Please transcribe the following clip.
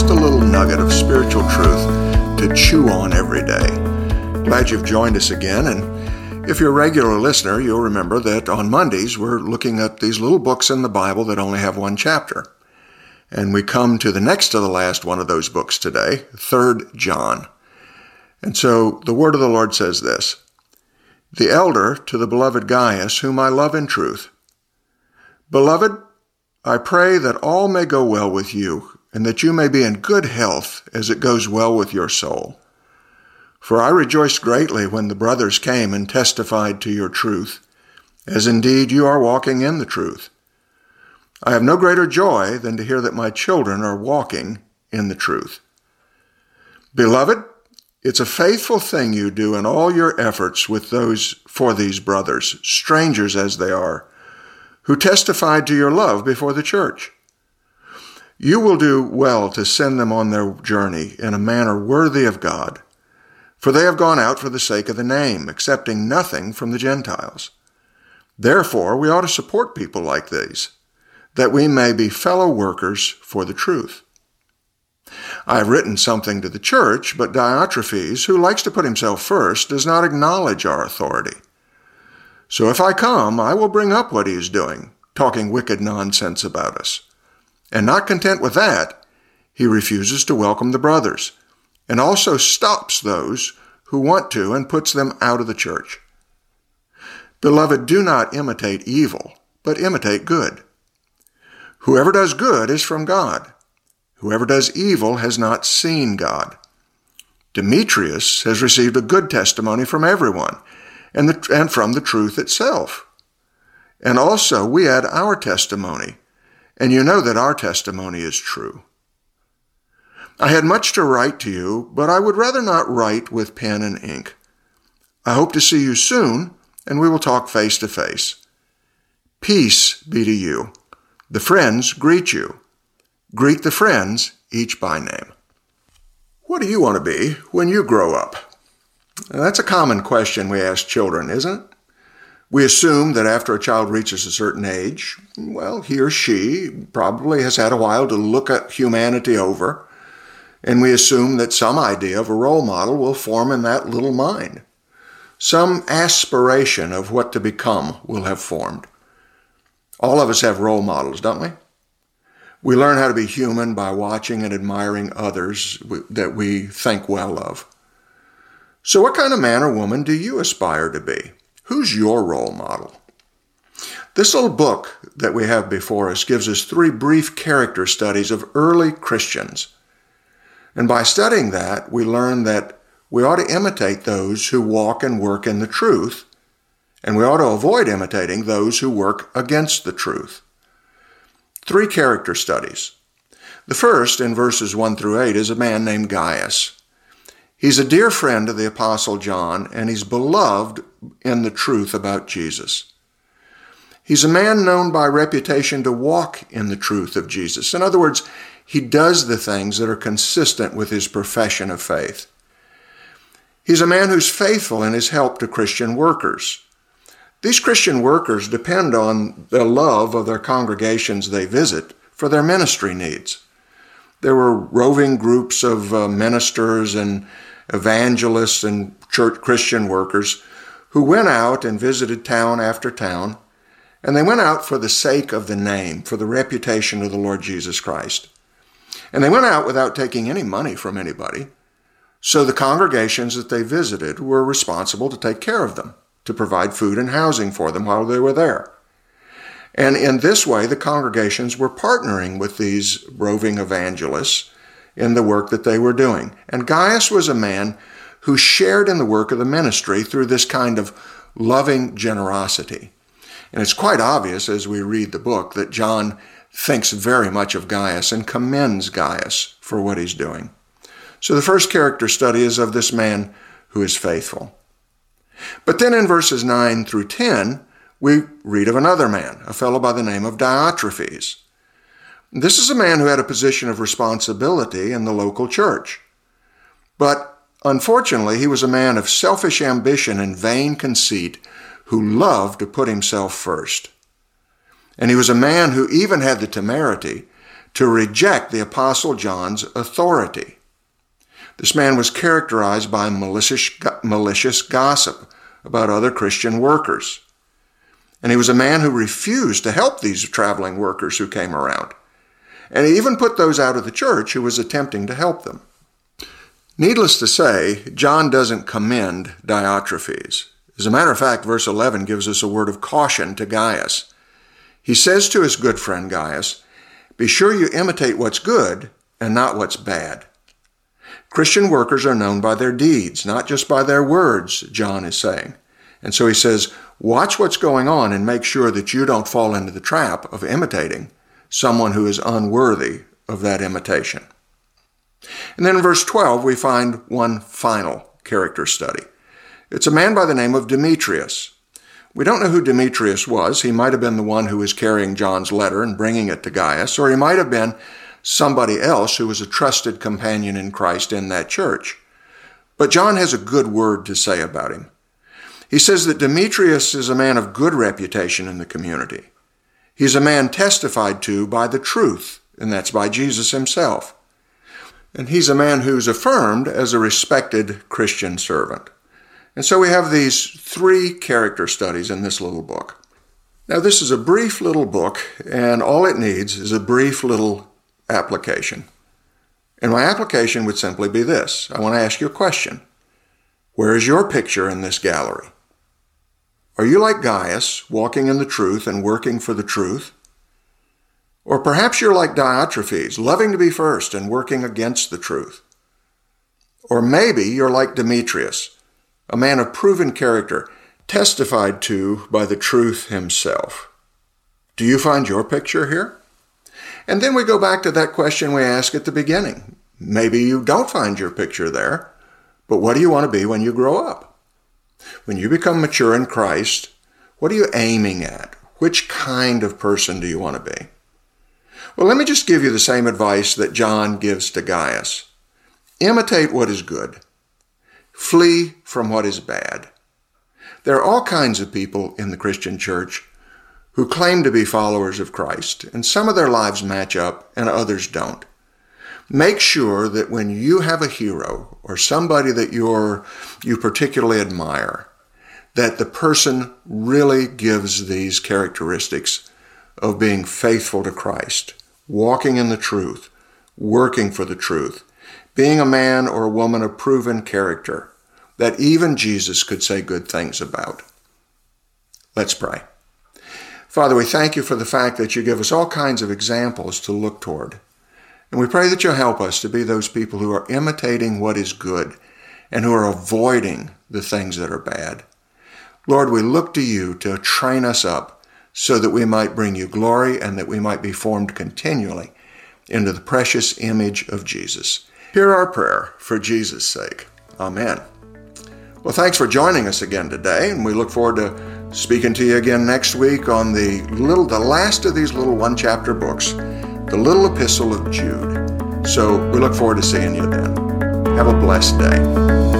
just a little nugget of spiritual truth to chew on every day. Glad you've joined us again, and if you're a regular listener, you'll remember that on Mondays we're looking at these little books in the Bible that only have one chapter. And we come to the next to the last one of those books today, 3rd John. And so the word of the Lord says this The elder to the beloved Gaius, whom I love in truth. Beloved, I pray that all may go well with you, and that you may be in good health as it goes well with your soul. For I rejoiced greatly when the brothers came and testified to your truth, as indeed you are walking in the truth. I have no greater joy than to hear that my children are walking in the truth. Beloved, it's a faithful thing you do in all your efforts with those for these brothers, strangers as they are who testified to your love before the church. You will do well to send them on their journey in a manner worthy of God, for they have gone out for the sake of the name, accepting nothing from the Gentiles. Therefore, we ought to support people like these, that we may be fellow workers for the truth. I have written something to the church, but Diotrephes, who likes to put himself first, does not acknowledge our authority. So if I come, I will bring up what he is doing, talking wicked nonsense about us. And not content with that, he refuses to welcome the brothers, and also stops those who want to and puts them out of the church. Beloved, do not imitate evil, but imitate good. Whoever does good is from God. Whoever does evil has not seen God. Demetrius has received a good testimony from everyone and, the, and from the truth itself. And also, we add our testimony, and you know that our testimony is true. I had much to write to you, but I would rather not write with pen and ink. I hope to see you soon, and we will talk face to face. Peace be to you. The friends greet you. Greet the friends, each by name. What do you want to be when you grow up? that's a common question we ask children, isn't it? We assume that after a child reaches a certain age, well, he or she probably has had a while to look at humanity over, and we assume that some idea of a role model will form in that little mind. Some aspiration of what to become will have formed. All of us have role models, don't we? We learn how to be human by watching and admiring others that we think well of. So, what kind of man or woman do you aspire to be? Who's your role model? This little book that we have before us gives us three brief character studies of early Christians. And by studying that, we learn that we ought to imitate those who walk and work in the truth, and we ought to avoid imitating those who work against the truth. Three character studies. The first, in verses 1 through 8, is a man named Gaius. He's a dear friend of the Apostle John, and he's beloved in the truth about Jesus. He's a man known by reputation to walk in the truth of Jesus. In other words, he does the things that are consistent with his profession of faith. He's a man who's faithful in his help to Christian workers. These Christian workers depend on the love of their congregations they visit for their ministry needs. There were roving groups of uh, ministers and evangelists and church Christian workers who went out and visited town after town, and they went out for the sake of the name, for the reputation of the Lord Jesus Christ. And they went out without taking any money from anybody. So the congregations that they visited were responsible to take care of them, to provide food and housing for them while they were there. And in this way, the congregations were partnering with these roving evangelists in the work that they were doing. And Gaius was a man who shared in the work of the ministry through this kind of loving generosity. And it's quite obvious as we read the book that John thinks very much of Gaius and commends Gaius for what he's doing. So the first character study is of this man who is faithful. But then in verses 9 through 10, we read of another man, a fellow by the name of Diotrephes. This is a man who had a position of responsibility in the local church. But unfortunately, he was a man of selfish ambition and vain conceit who loved to put himself first. And he was a man who even had the temerity to reject the Apostle John's authority. This man was characterized by malicious, malicious gossip about other Christian workers. And he was a man who refused to help these traveling workers who came around. And he even put those out of the church who was attempting to help them. Needless to say, John doesn't commend Diotrephes. As a matter of fact, verse 11 gives us a word of caution to Gaius. He says to his good friend Gaius, Be sure you imitate what's good and not what's bad. Christian workers are known by their deeds, not just by their words, John is saying. And so he says, Watch what's going on and make sure that you don't fall into the trap of imitating someone who is unworthy of that imitation. And then in verse 12, we find one final character study. It's a man by the name of Demetrius. We don't know who Demetrius was. He might have been the one who was carrying John's letter and bringing it to Gaius, or he might have been somebody else who was a trusted companion in Christ in that church. But John has a good word to say about him. He says that Demetrius is a man of good reputation in the community. He's a man testified to by the truth, and that's by Jesus himself. And he's a man who's affirmed as a respected Christian servant. And so we have these three character studies in this little book. Now, this is a brief little book, and all it needs is a brief little application. And my application would simply be this I want to ask you a question Where is your picture in this gallery? Are you like Gaius, walking in the truth and working for the truth? Or perhaps you're like Diotrephes, loving to be first and working against the truth. Or maybe you're like Demetrius, a man of proven character, testified to by the truth himself. Do you find your picture here? And then we go back to that question we asked at the beginning. Maybe you don't find your picture there, but what do you want to be when you grow up? When you become mature in Christ, what are you aiming at? Which kind of person do you want to be? Well, let me just give you the same advice that John gives to Gaius imitate what is good, flee from what is bad. There are all kinds of people in the Christian church who claim to be followers of Christ, and some of their lives match up and others don't. Make sure that when you have a hero or somebody that you're, you particularly admire, that the person really gives these characteristics of being faithful to Christ walking in the truth, working for the truth, being a man or a woman of proven character that even Jesus could say good things about. Let's pray. Father, we thank you for the fact that you give us all kinds of examples to look toward. And we pray that you'll help us to be those people who are imitating what is good and who are avoiding the things that are bad. Lord, we look to you to train us up so that we might bring you glory and that we might be formed continually into the precious image of Jesus. Hear our prayer for Jesus' sake. Amen. Well, thanks for joining us again today, and we look forward to speaking to you again next week on the little the last of these little one chapter books, the little epistle of Jude. So we look forward to seeing you then. Have a blessed day.